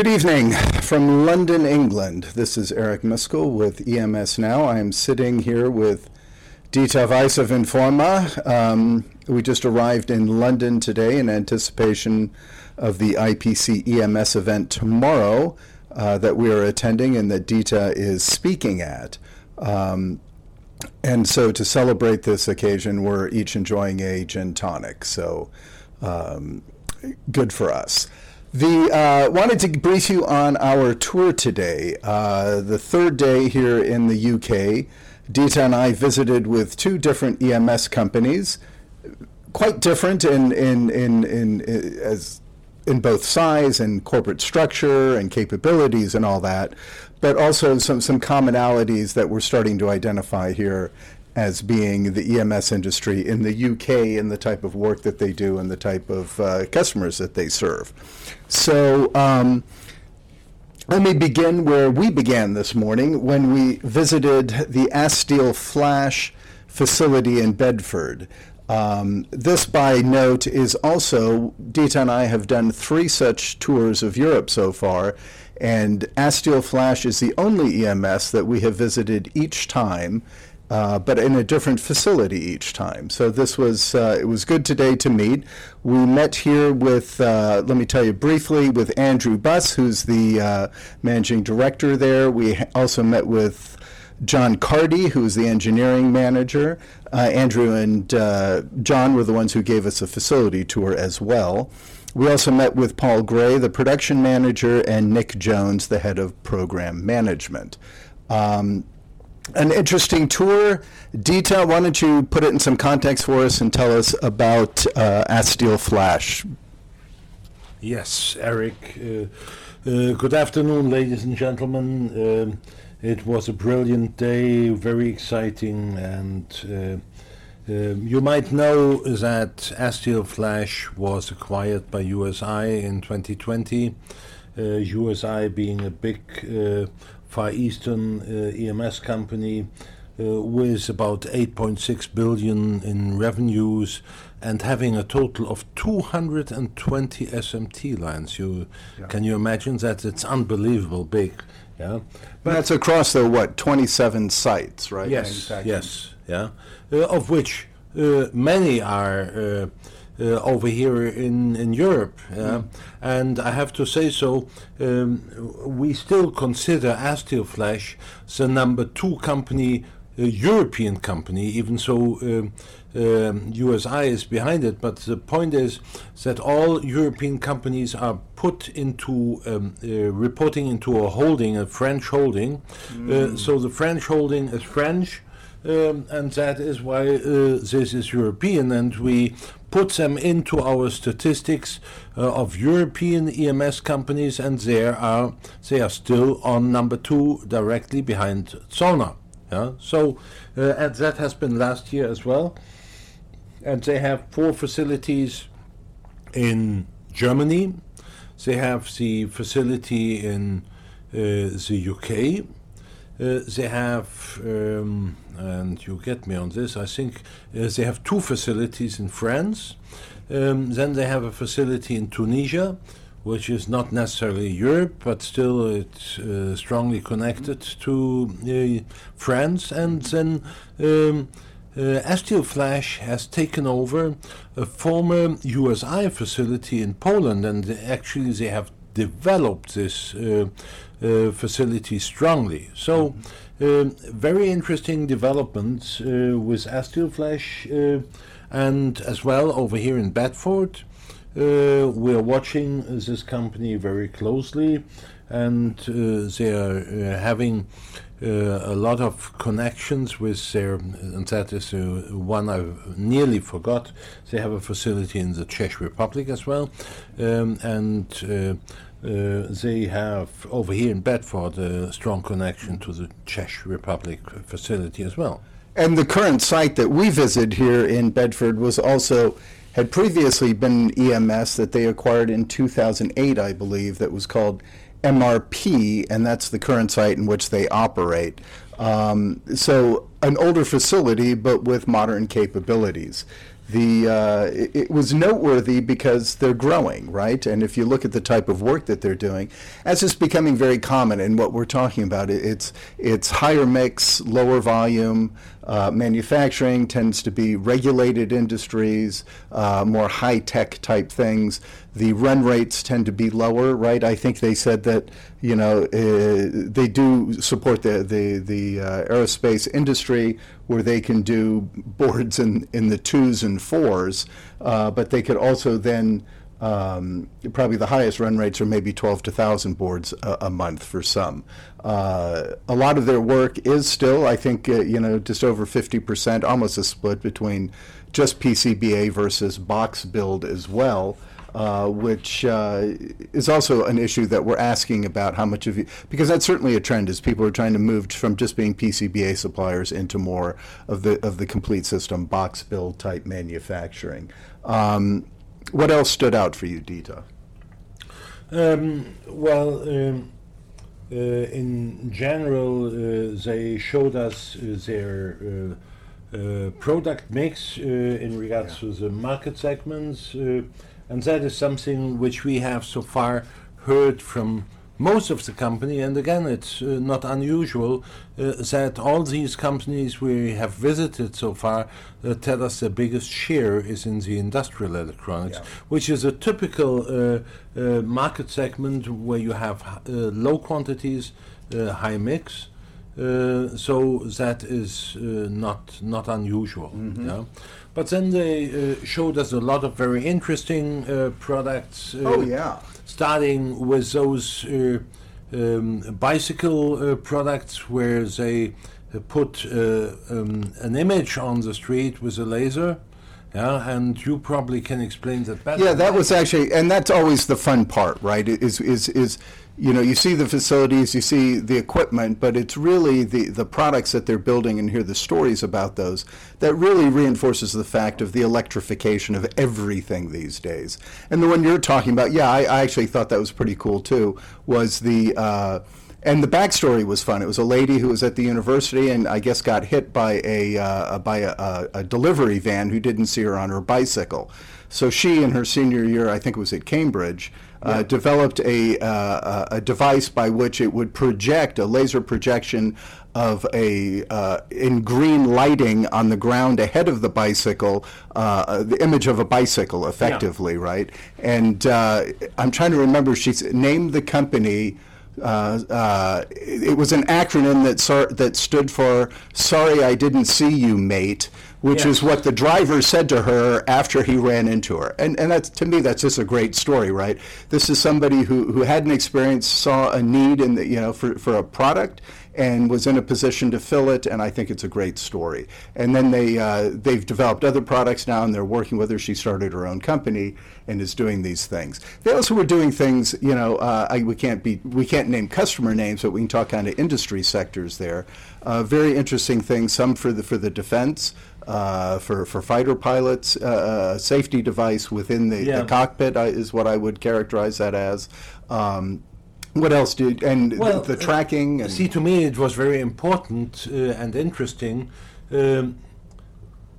Good evening from London, England. This is Eric Miskell with EMS Now. I am sitting here with Dieter Weiss of In4ma. Um, we just arrived in London today in anticipation of the IPC EMS event tomorrow uh, that we are attending and that Dieter is speaking at. Um, and so to celebrate this occasion, we're each enjoying a gin tonic. So um, good for us. The uh, wanted to brief you on our tour today. Uh, the third day here in the UK, Dieter and I visited with two different EMS companies, quite different in in in, in, in as in both size and corporate structure and capabilities and all that, but also some some commonalities that we're starting to identify here as being the EMS industry in the UK and the type of work that they do and the type of uh, customers that they serve. So, um, let me begin where we began this morning when we visited the Asteel Flash facility in Bedford. Um, this, by note, is also, Dieter and I have done three such tours of Europe so far, and Asteel Flash is the only EMS that we have visited each time uh, but in a different facility each time. So this was uh, it was good today to meet. We met here with uh, let me tell you briefly with Andrew Buss, who's the uh, managing director there. We also met with. John Cardy, who's the engineering manager. Uh, Andrew and uh, John were the ones who gave us a facility tour as well. We also met with Paul Gray, the production manager, and Nick Jones, the head of program management. Um, an interesting tour. Dieter, why don't you put it in some context for us and tell us about uh, Asteel Flash? Yes, Eric. Uh, uh, good afternoon, ladies and gentlemen. Um, it was a brilliant day, very exciting, and uh, um, you might know that Asteel Flash was acquired by USI in 2020. USI uh, being a big uh, Far Eastern uh, EMS company uh, with about 8.6 billion in revenues and having a total of 220 SMT lines. You yeah. can you imagine that? It's unbelievable big. Yeah, but that's across the what 27 sites, right? Yes, yes, yeah, uh, of which uh, many are uh, uh, over here in, in Europe. Mm. And I have to say so, um, we still consider Asteel Flash the number two company, uh, European company, even so um, um, USI is behind it. But the point is that all European companies are put into um, uh, reporting into a holding, a French holding. Mm. so the French holding is French. Um, and that is why uh, this is European, and we put them into our statistics uh, of European EMS companies, and there are they are still on number two, directly behind Zollner. Yeah? So, uh, and that has been last year as well, and they have four facilities in Germany. They have the facility in uh, the UK. Uh, they have um, and you get me on this. I think uh, they have two facilities in France. Um, then they have a facility in Tunisia, which is not necessarily Europe, but still it's uh, strongly connected to uh, France. And then um, uh, has taken over a former USI facility in Poland, and actually they have developed this uh, uh, facility strongly. So. Mm-hmm um, very interesting developments uh, with Asteel Flash uh, and as well over here in Bedford. Uh, we're watching this company very closely and they are having uh, a lot of connections with their, and that is uh, one I nearly forgot. They have a facility in the Czech Republic as well, um, and uh, they have over here in Bedford a strong connection to the Czech Republic facility as well. And the current site that we visit here in Bedford was also had previously been EMS that they acquired in 2008, I believe, that was called MRP, and that's the current site in which they operate. Um, so, an older facility, but with modern capabilities. The uh, it, it was noteworthy because they're growing, right? And if you look at the type of work that they're doing, as is becoming very common in what we're talking about, it, it's it's higher mix, lower volume. Uh, manufacturing tends to be regulated industries, uh, more high tech type things. The run rates tend to be lower, right? I think they said that you know uh, they do support the the the uh, aerospace industry where they can do boards in in the twos and fours, uh, but they could also then um, probably the highest run rates are maybe 12 to 1,000 boards a, a, month for some. Uh, a lot of their work is still, I think, uh, you know, just over 50%, almost a split between just PCBA versus box build as well. Uh, which uh, is also an issue that we're asking about how much of you, because that's certainly a trend as people are trying to move from just being PCBA suppliers into more of the of the complete system box build type manufacturing. Um, what else stood out for you, Dieter? Um, well, um, uh, in general, uh, they showed us uh, their uh, uh, product mix uh, in regards yeah. to the market segments, and that is something which we have so far heard from most of the company, and again, it's uh, not unusual uh, that all these companies we have visited so far uh, tell us the biggest share is in the industrial electronics, yeah. which is a typical uh, uh, market segment where you have uh, low quantities, high mix. so that is not not unusual. Mm-hmm. Yeah? But then they showed us a lot of very interesting products. oh yeah starting with those uh, um, bicycle uh, products where they uh, put uh, um, an image on the street with a laser. Yeah, and you probably can explain that better. Yeah, that was actually, and that's always the fun part, right? Is is is you know, you see the facilities, you see the equipment, but it's really the, the products that they're building and hear the stories about those that really reinforces the fact of the electrification of everything these days. And the one you're talking about, yeah, I, I actually thought that was pretty cool too, was the. Uh, and the backstory was fun. It was a lady who was at the university and I guess got hit by a uh, by a, a, delivery van who didn't see her on her bicycle. So she, in her senior year, I think it was at Cambridge, yeah. developed a, uh, a device by which it would project a laser projection of a uh, in green lighting on the ground ahead of the bicycle, uh, the image of a bicycle, effectively, yeah. right? And uh, I'm trying to remember. She named the company. Uh, uh, it was an acronym that sor- that stood for "Sorry, I didn't see you, mate." which yes. is what the driver said to her after he ran into her. And, and that's, to me, that's just a great story, right? This is somebody who, who had an experience, saw a need in the, you know, for, for a product, and was in a position to fill it, and I think it's a great story. And then they uh, they've developed other products now, and they're working with her. She started her own company and is doing these things. They also were doing things, you know, uh, I, we can't be we can't name customer names, but we can talk kind of industry sectors there. Uh, very interesting things. Some for the for the defense uh, for for fighter pilots, uh, safety device within the, yeah. the cockpit uh, is what I would characterize that as. Um, what else did and well, the, the tracking? see, to me, it was very important uh, and interesting. Um,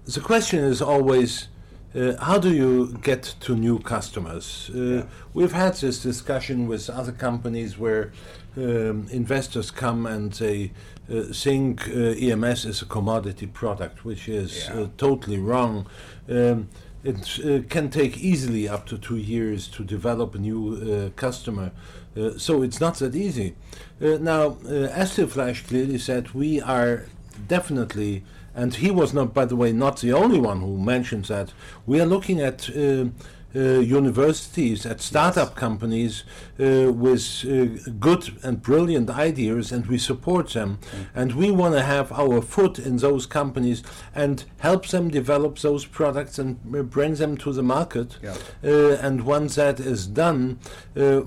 the question is always. Uh, how do you get to new customers? Uh, yeah. We've had this discussion with other companies where um, investors come and they uh, think uh, EMS is a commodity product, which is yeah. Uh, totally wrong. Um, it uh, can take easily up to two years to develop a new uh, customer. Uh, so it's not that easy. now, uh, Flash clearly said we are definitely, and he was not, by the way, not the only one who mentions that. We are looking at uh, universities, at startup yes. companies uh, with uh, good and brilliant ideas, and we support them. Mm. And we want to have our foot in those companies and help them develop those products and bring them to the market. Yeah. and once that is done,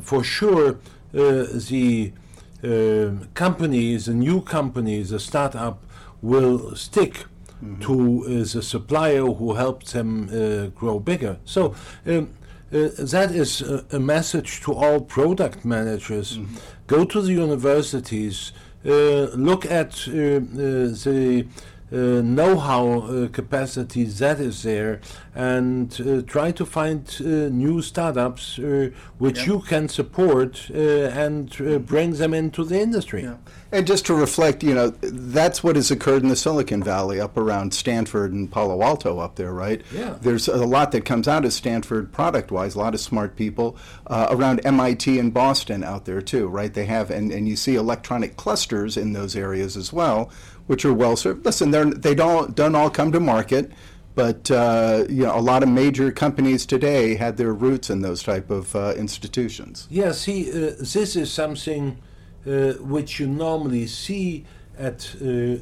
for sure, the companies, the new companies, the startup will stick mm-hmm. to the supplier who helped them uh, grow bigger. So um, uh, that is a, a, message to all product managers. Mm-hmm. Go to the universities, uh, look at uh, uh, the uh, know-how uh, capacity that is there and uh, try to find uh, new startups uh, which Yeah. you can support uh, and uh, bring them into the industry. Yeah. And just to reflect, you know, that's what has occurred in the Silicon Valley up around Stanford and Palo Alto up there, right? Yeah. There's a lot that comes out of Stanford product wise, a lot of smart people uh, around MIT and Boston out there too, right? They have, and, and you see electronic clusters in those areas as well, which are well served. Listen, they're, they don't, don't all come to market. But uh, you know, a lot of major companies today had their roots in those type of uh, institutions. Yeah, see, uh, this is something which you normally see at uh,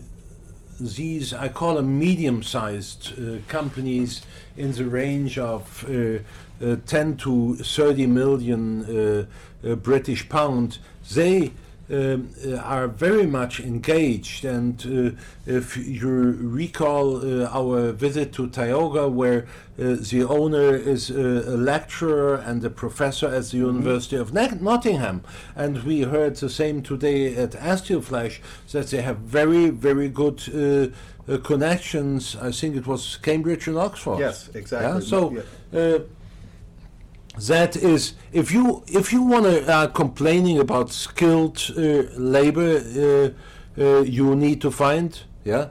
these, I call them medium sized uh, companies in the range of uh, uh, 10 to 30 million uh, uh, British pound. They um, uh, are very much engaged. And uh, if you recall uh, our visit to Tioga, where uh, the owner is a, a lecturer and a professor at the University of Ne- Nottingham, and we heard the same today at AsteelFlash that they have very, very good. Uh, uh, connections. I think it was Cambridge and Oxford. Yes, exactly. Yeah, so uh, that is if you if you want to uh, complaining about skilled uh, labor uh, uh, you need to find yeah?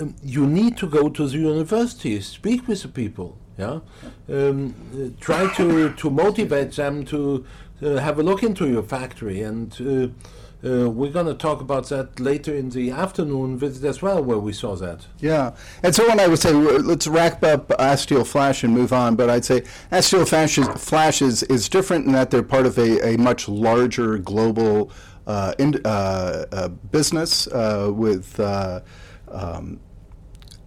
Um, you need to go to the universities speak with the people yeah? Um, uh, try to to motivate them to uh, have a look into your factory and uh, we're going to talk about that later in the afternoon visit as well, where we saw that. Yeah, and so when I would say let's wrap up Asteel Flash and move on, but I'd say Asteel Flash is, Flash is, is different in that they're part of a, a much larger global uh, in, uh, uh, business uh, with uh, um,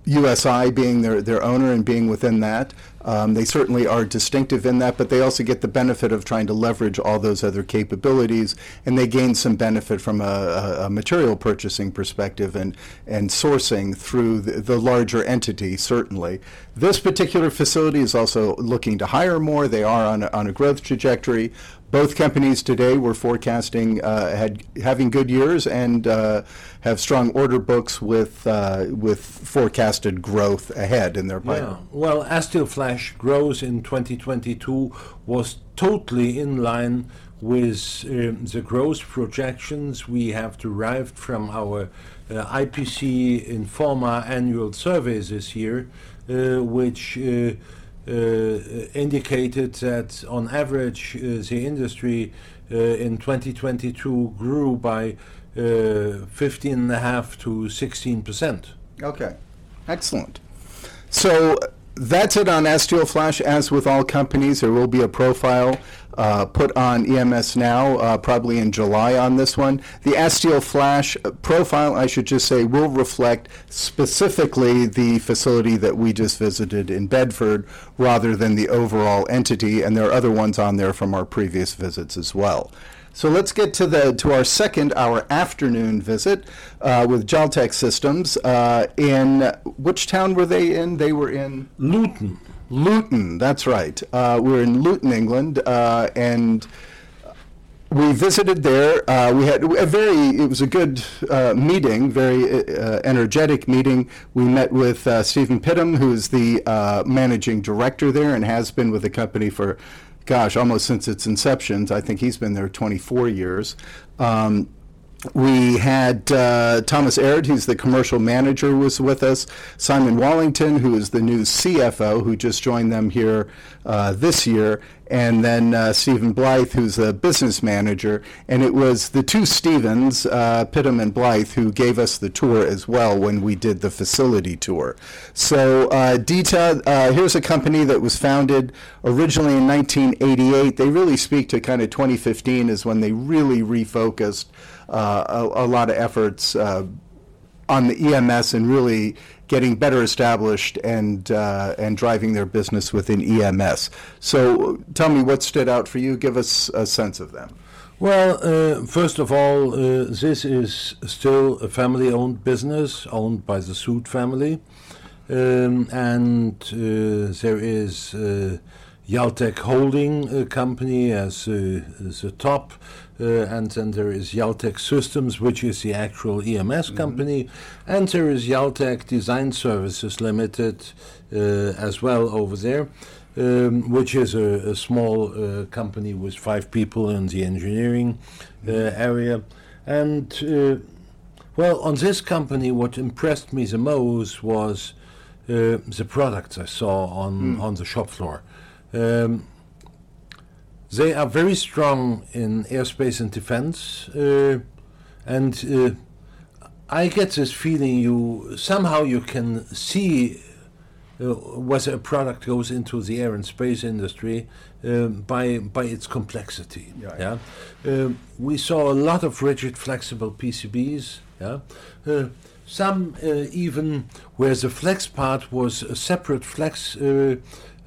USI being their, their owner and being within that. Um, they certainly are distinctive in that, but they also get the benefit of trying to leverage all those other capabilities, and they gain some benefit from a, a, a material purchasing perspective and, and sourcing through the, the larger entity, certainly. This particular facility is also looking to hire more. They are on a, on a growth trajectory. Both companies today were forecasting uh, had having good years and uh, have strong order books with uh, with forecasted growth ahead in their pipeline. Yeah. Well, Asteel Flash growth in 2022 was totally in line with um, the growth projections we have derived from our uh, IPC In4ma annual survey this year, uh, which uh, indicated that on average uh, the industry uh, in 2022 grew by uh, 15.5 to 16 percent. Okay, excellent. So that's it on Asteel Flash. As with all companies, there will be a profile uh, put on EMS now, uh, probably in July on this one. The Asteel Flash profile, I should just say, will reflect specifically the facility that we just visited in Bedford rather than the overall entity, and there are other ones on there from our previous visits as well. So let's get to the to our second, our afternoon visit uh, with Jaltek Systems. Uh, in which town were they in? They were in Luton. Luton. That's right. Uh, we're in Luton, England, uh, and we visited there. Uh, we had a very, it was a good uh, meeting, very uh, energetic meeting. We met with uh, Stephen Pittum, who is the uh, managing director there and has been with the company for, gosh, almost since its inception. I think he's been there 24 years. Um, we had uh, Thomas Aird, who's the commercial manager, was with us. Simon Wallington, who is the new CFO, who just joined them here uh, this year, and then uh, Stephen Blythe, who's the business manager. And it was the two Stevens, uh, Pittum and Blythe, who gave us the tour as well when we did the facility tour. So uh, Dieter, uh, here's a company that was founded originally in 1988. They really speak to kind of 2015 is when they really refocused a, a lot of efforts uh, on the EMS and really getting better established and uh, and driving their business within EMS. So tell me what stood out for you. Give us a sense of them. Well, uh, first of all, uh, this is still a family owned business owned by the Sood family. Um, and uh, there is, uh, Jaltek Holding uh, company as, uh, as a top, uh, and then there is Jaltek Systems, which is the actual EMS company, and there is Jaltek Design Services Limited uh, as well over there. Um, which is a, a small uh, company with five people in the engineering uh, area. And uh, well, on this company, what impressed me the most was uh, the products I saw on, on the shop floor. Um, they are very strong in aerospace and defense, uh, and uh, I get this feeling you somehow you can see uh, whether a product goes into the air and space industry um, by by its complexity. Yeah. Yeah, Um, we saw a lot of rigid, flexible PCBs. Yeah, uh, some uh, even where the flex part was a separate flex.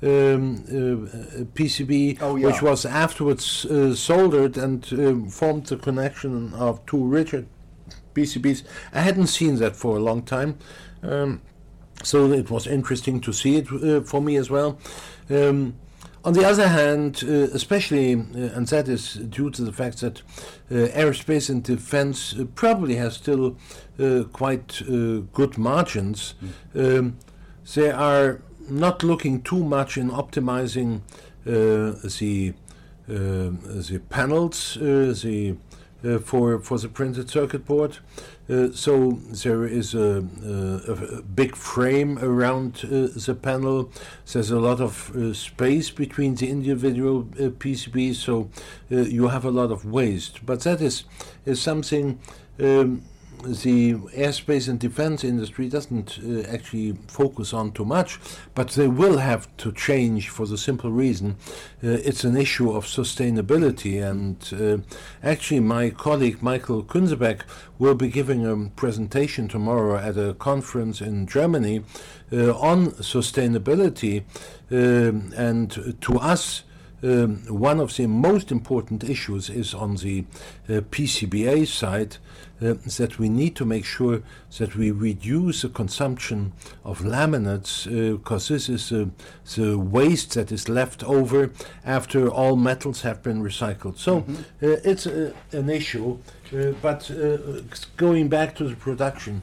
Um, uh, PCB, Oh, yeah. which was afterwards uh, soldered and um, formed the connection of two rigid PCBs. I hadn't seen that for a long time. Um, so it was interesting to see it uh, for me as well. Um, on the other hand, uh, especially, uh, and that is due to the fact that uh, aerospace and defense uh, probably has still uh, quite uh, good margins, um, they are not looking too much in optimizing uh, the um, the panels, uh, the uh, for for the printed circuit board. Uh, so there is a, a, a big frame around uh, the panel. There's a lot of uh, space between the individual uh, PCBs, so uh, you have a lot of waste. But that is is something. Um, the airspace and defense industry doesn't uh, actually focus on too much, but they will have to change for the simple reason uh, it's an issue of sustainability. And uh, actually, my colleague Michael Kunzebeck will be giving a presentation tomorrow at a conference in Germany uh, on sustainability. Um, and to us, um, one of the most important issues is on the uh, PCBA side uh, that we need to make sure that we reduce the consumption of laminates because this is uh, the waste that is left over after all metals have been recycled. So uh, it's uh, an issue, uh, but uh, going back to the production,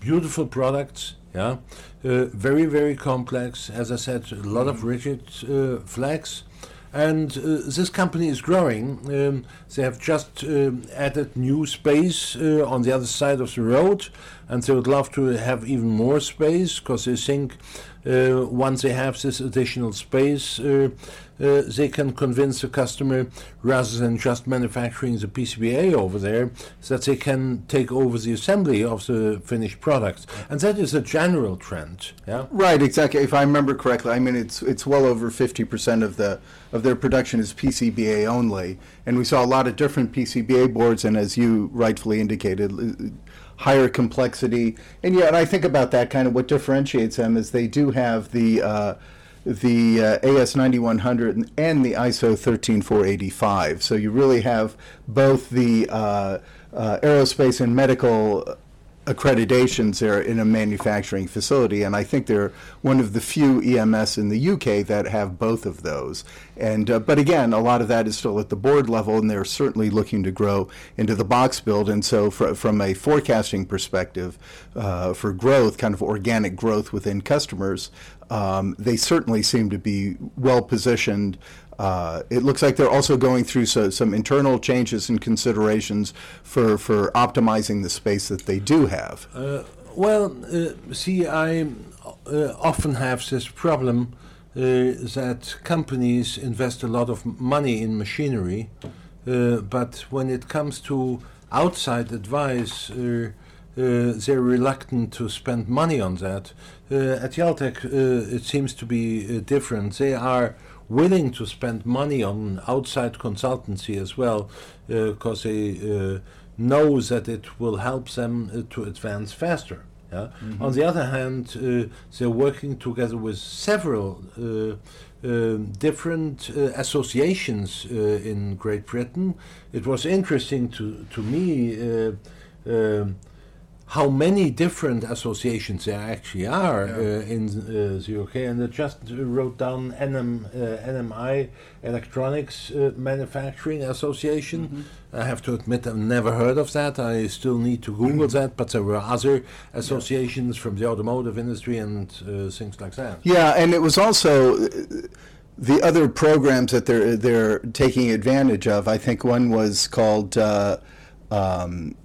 beautiful products. Yeah, uh, very very complex. As I said, a lot of rigid uh, flex, and uh, this company is growing. Um, they have just um, added new space uh, on the other side of the road, and they would love to have even more space because they think uh, once they have this additional space, uh, they can convince the customer rather than just manufacturing the PCBA over there, that they can take over the assembly of the finished product, and that is a general trend. Yeah. Right, exactly. If I remember correctly, I mean it's it's well over fifty percent of the of their production is PCBA only, and we saw a lot of different PCBA boards, and as you rightfully indicated, higher complexity. And yeah, and I think about that kind of what differentiates them is they do have the. Uh, the uh, AS 9100 and the ISO 13485. So you really have both the uh, uh, aerospace and medical accreditations there in a manufacturing facility, and I think they're one of the few EMS in the UK that have both of those. And uh, but again, a lot of that is still at the board level, and they're certainly looking to grow into the box build. And so, fr- from a forecasting perspective, uh, for growth, kind of organic growth within customers, um, they certainly seem to be well positioned. Uh, it looks like they're also going through so, some internal changes and considerations for, for optimizing the space that they do have. Uh, well, uh, see, I uh, often have this problem uh, that companies invest a lot of money in machinery, uh, but when it comes to outside advice, they're reluctant to spend money on that. Uh, at Jaltek, uh, it seems to be uh, different. They are willing to spend money on outside consultancy as well, because they uh, know that it will help them uh, to advance faster. Yeah? On the other hand, uh, they're working together with several uh, um, different uh, associations uh, in Great Britain. It was interesting to, to me uh, um, how many different associations there actually are uh, in uh, the UK, and I just wrote down NM, uh, NMI, Electronics uh, Manufacturing Association. Mm-hmm. I have to admit I've never heard of that. I still need to Google Mm-hmm. that, but there were other associations from the automotive industry and uh, things like that. Yeah, and it was also uh, the other programs that they're they're taking advantage of. I think one was called uh, um,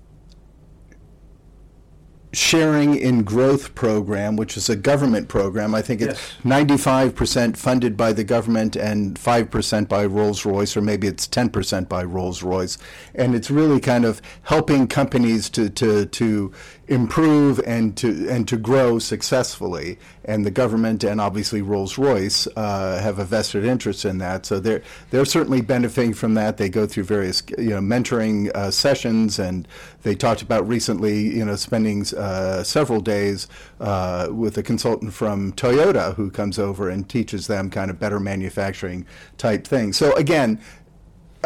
Sharing in Growth program, which is a government program. I think it's Yes. ninety-five percent funded by the government and five percent by Rolls-Royce, or maybe it's ten percent by Rolls-Royce, and it's really kind of helping companies to to to improve and to and to grow successfully. And the government and obviously Rolls-Royce uh, have a vested interest in that, so they're they're certainly benefiting from that. They go through various you know mentoring uh, sessions, and they talked about recently you know spending uh, several days uh, with a consultant from Toyota who comes over and teaches them kind of better manufacturing type things. So again.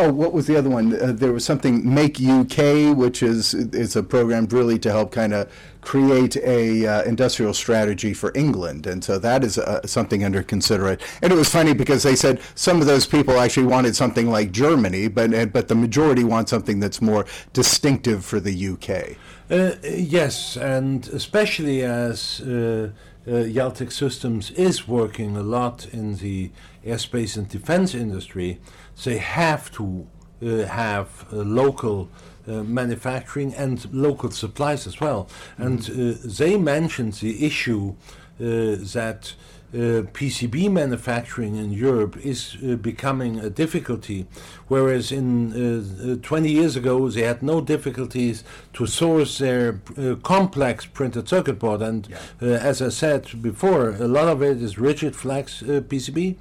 Oh, what was the other one? Uh, there was something Make UK, which is is a program really to help kind of create a uh, industrial strategy for England, and so that is uh, something under consideration. And it was funny because they said some of those people actually wanted something like Germany, but uh, but the majority want something that's more distinctive for the UK. Uh, yes, and especially as uh, uh, Jaltek Systems is working a lot in the airspace and defense industry, they have to uh, have uh, local uh, manufacturing and local supplies as well. And uh, they mentioned the issue uh, that uh, PCB manufacturing in Europe is uh, becoming a difficulty, whereas in uh, uh, 20 years ago they had no difficulties to source their uh, complex printed circuit board. And uh, as I said before, a lot of it is rigid flex uh, PCB.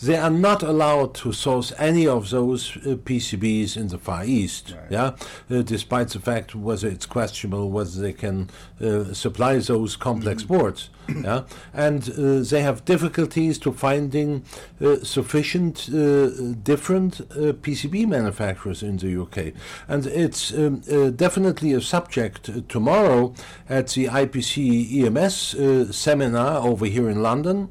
They are not allowed to source any of those uh, PCBs in the Far East. Yeah, uh, despite the fact whether it's questionable whether they can uh, supply those complex boards. yeah, and uh, they have difficulties to finding uh, sufficient uh, different uh, PCB manufacturers in the UK, and it's um, uh, definitely a subject uh, tomorrow at the IPC EMS uh, seminar over here in London.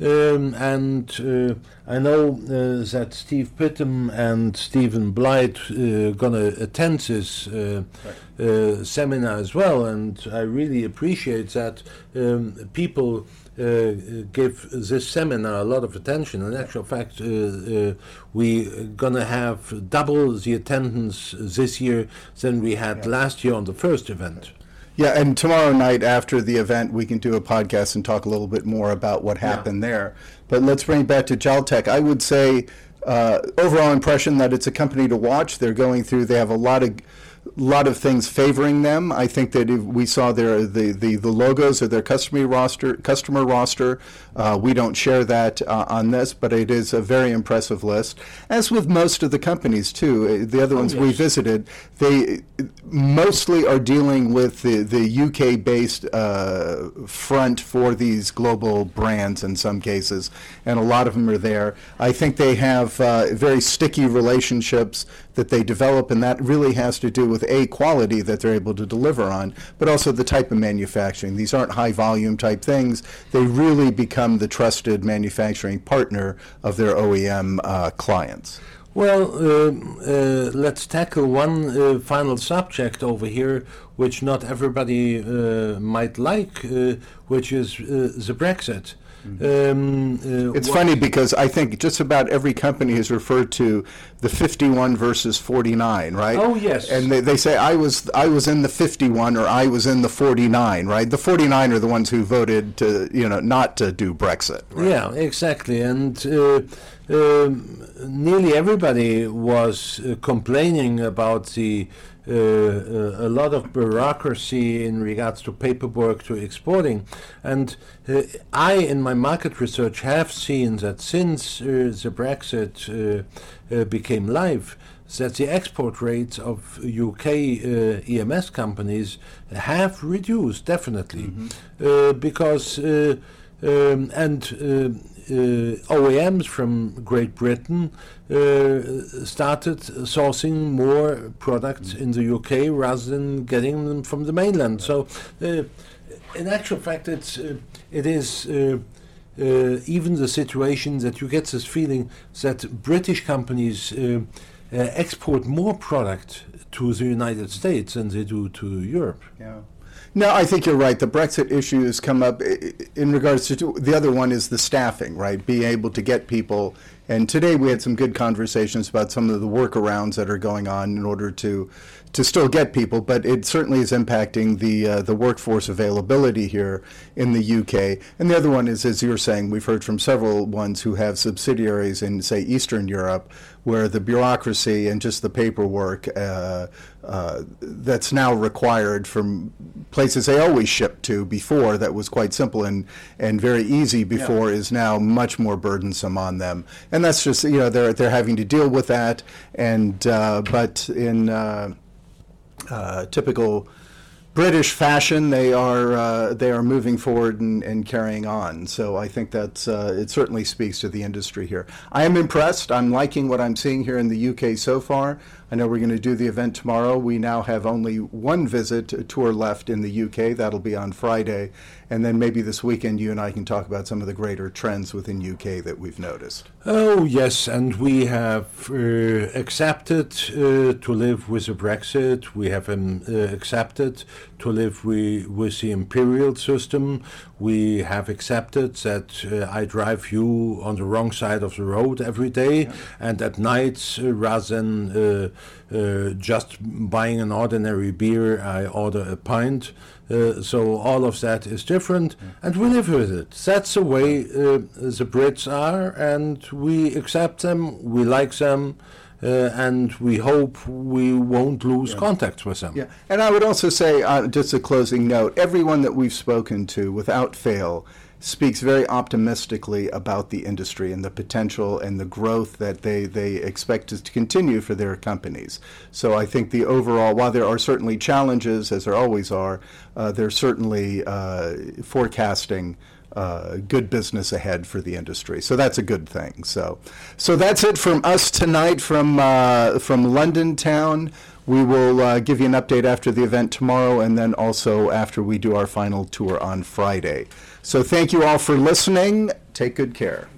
Um, and uh, I know uh, that Steve Pittam and Stephen Blythe uh, gonna attend this uh, uh, seminar as well, and I really appreciate that um, people uh, give this seminar a lot of attention. In actual fact, uh, uh, we gonna have double the attendance this year than we had last year on the first event. Yeah, and tomorrow night after the event, we can do a podcast and talk a little bit more about what happened there. But let's bring it back to Jaltek. I would say uh, overall impression that it's a company to watch. They're going through. They have a lot of lot of things favoring them. I think that if we saw their the, the, the logos of their customer roster customer roster. Uh, we don't share that uh, on this, but it is a very impressive list. As with most of the companies too, Uh, the other ones we yes. visited, they mostly are dealing with the, the UK based uh, front for these global brands in some cases, and a lot of them are there. I think they have uh, very sticky relationships that they develop, and that really has to do with a quality that they're able to deliver on, but also the type of manufacturing. These aren't high volume type things. They really become the trusted manufacturing partner of their OEM uh, clients. Well, um, uh, let's tackle one uh, final subject over here, which not everybody uh, might like, uh, which is uh, the Brexit. Um, uh, Mm-hmm. It's funny because I think just about every company has referred to the 51 versus 49, right? Oh, yes. And they, they say I was I was in the 51 or I was in the 49, right? The 49 are the ones who voted to you know not to do Brexit. Yeah, exactly. And uh, um, nearly everybody was uh, complaining about the a lot of bureaucracy in regards to paperwork to exporting. And uh, I, in my market research, have seen that since uh, the Brexit uh, uh, became live, that the export rates of UK uh, EMS companies have reduced definitely uh, because. Uh, um, and uh, OEMs from Great Britain started sourcing more products in the UK rather than getting them from the mainland. So, in actual fact, it's it is. Uh, even the situation that you get this feeling that British companies uh, uh, export more product to the United States than they do to Europe. Yeah. No, I think you're right. The Brexit issue has come up in regards to the other one is the staffing, right? Being able to get people. And today we had some good conversations about some of the workarounds that are going on in order to to still get people, but it certainly is impacting the uh, the workforce availability here in the UK. And the other one is, as you're saying, we've heard from several ones who have subsidiaries in, say, Eastern Europe, where the bureaucracy and just the paperwork uh, uh, that's now required from places they always shipped to before that was quite simple and, and very easy before yeah. is now much more burdensome on them. And that's just, you know, they're, they're having to deal with that. And, uh, but in, uh, uh, typical British fashion, they are uh, they are moving forward and, and, carrying on. So I think that uh, it certainly speaks to the industry here. I am impressed. I'm liking what I'm seeing here in the UK so far. I know we're going to do the event tomorrow. We now have only one visit a tour left in the UK. That'll be on Friday, and then maybe this weekend you and I can talk about some of the greater trends within UK that we've noticed. Oh yes, and we have uh, accepted uh, to live with the Brexit. We have um, uh, accepted to live we, with the imperial system. We have accepted that uh, I drive you on the wrong side of the road every day, yeah. and at night, uh, rather than uh, uh, just buying an ordinary beer, I order a pint. Uh, so all of that is different, yeah. and we live with it. That's the way uh, the Brits are, and we accept them. We like them. Uh, and we hope we won't lose yeah. contact with them. Yeah, and I would also say, uh, just a closing note: everyone that we've spoken to, without fail, speaks very optimistically about the industry and the potential and the growth that they, they expect to continue for their companies. So I think the overall, while there are certainly challenges, as there always are, uh, they're certainly uh, forecasting. Uh, good business ahead for the industry, so that's a good thing. So, so that's it from us tonight from uh, from London town. We will uh, give you an update after the event tomorrow, and then also after we do our final tour on Friday. So thank you all for listening. Take good care.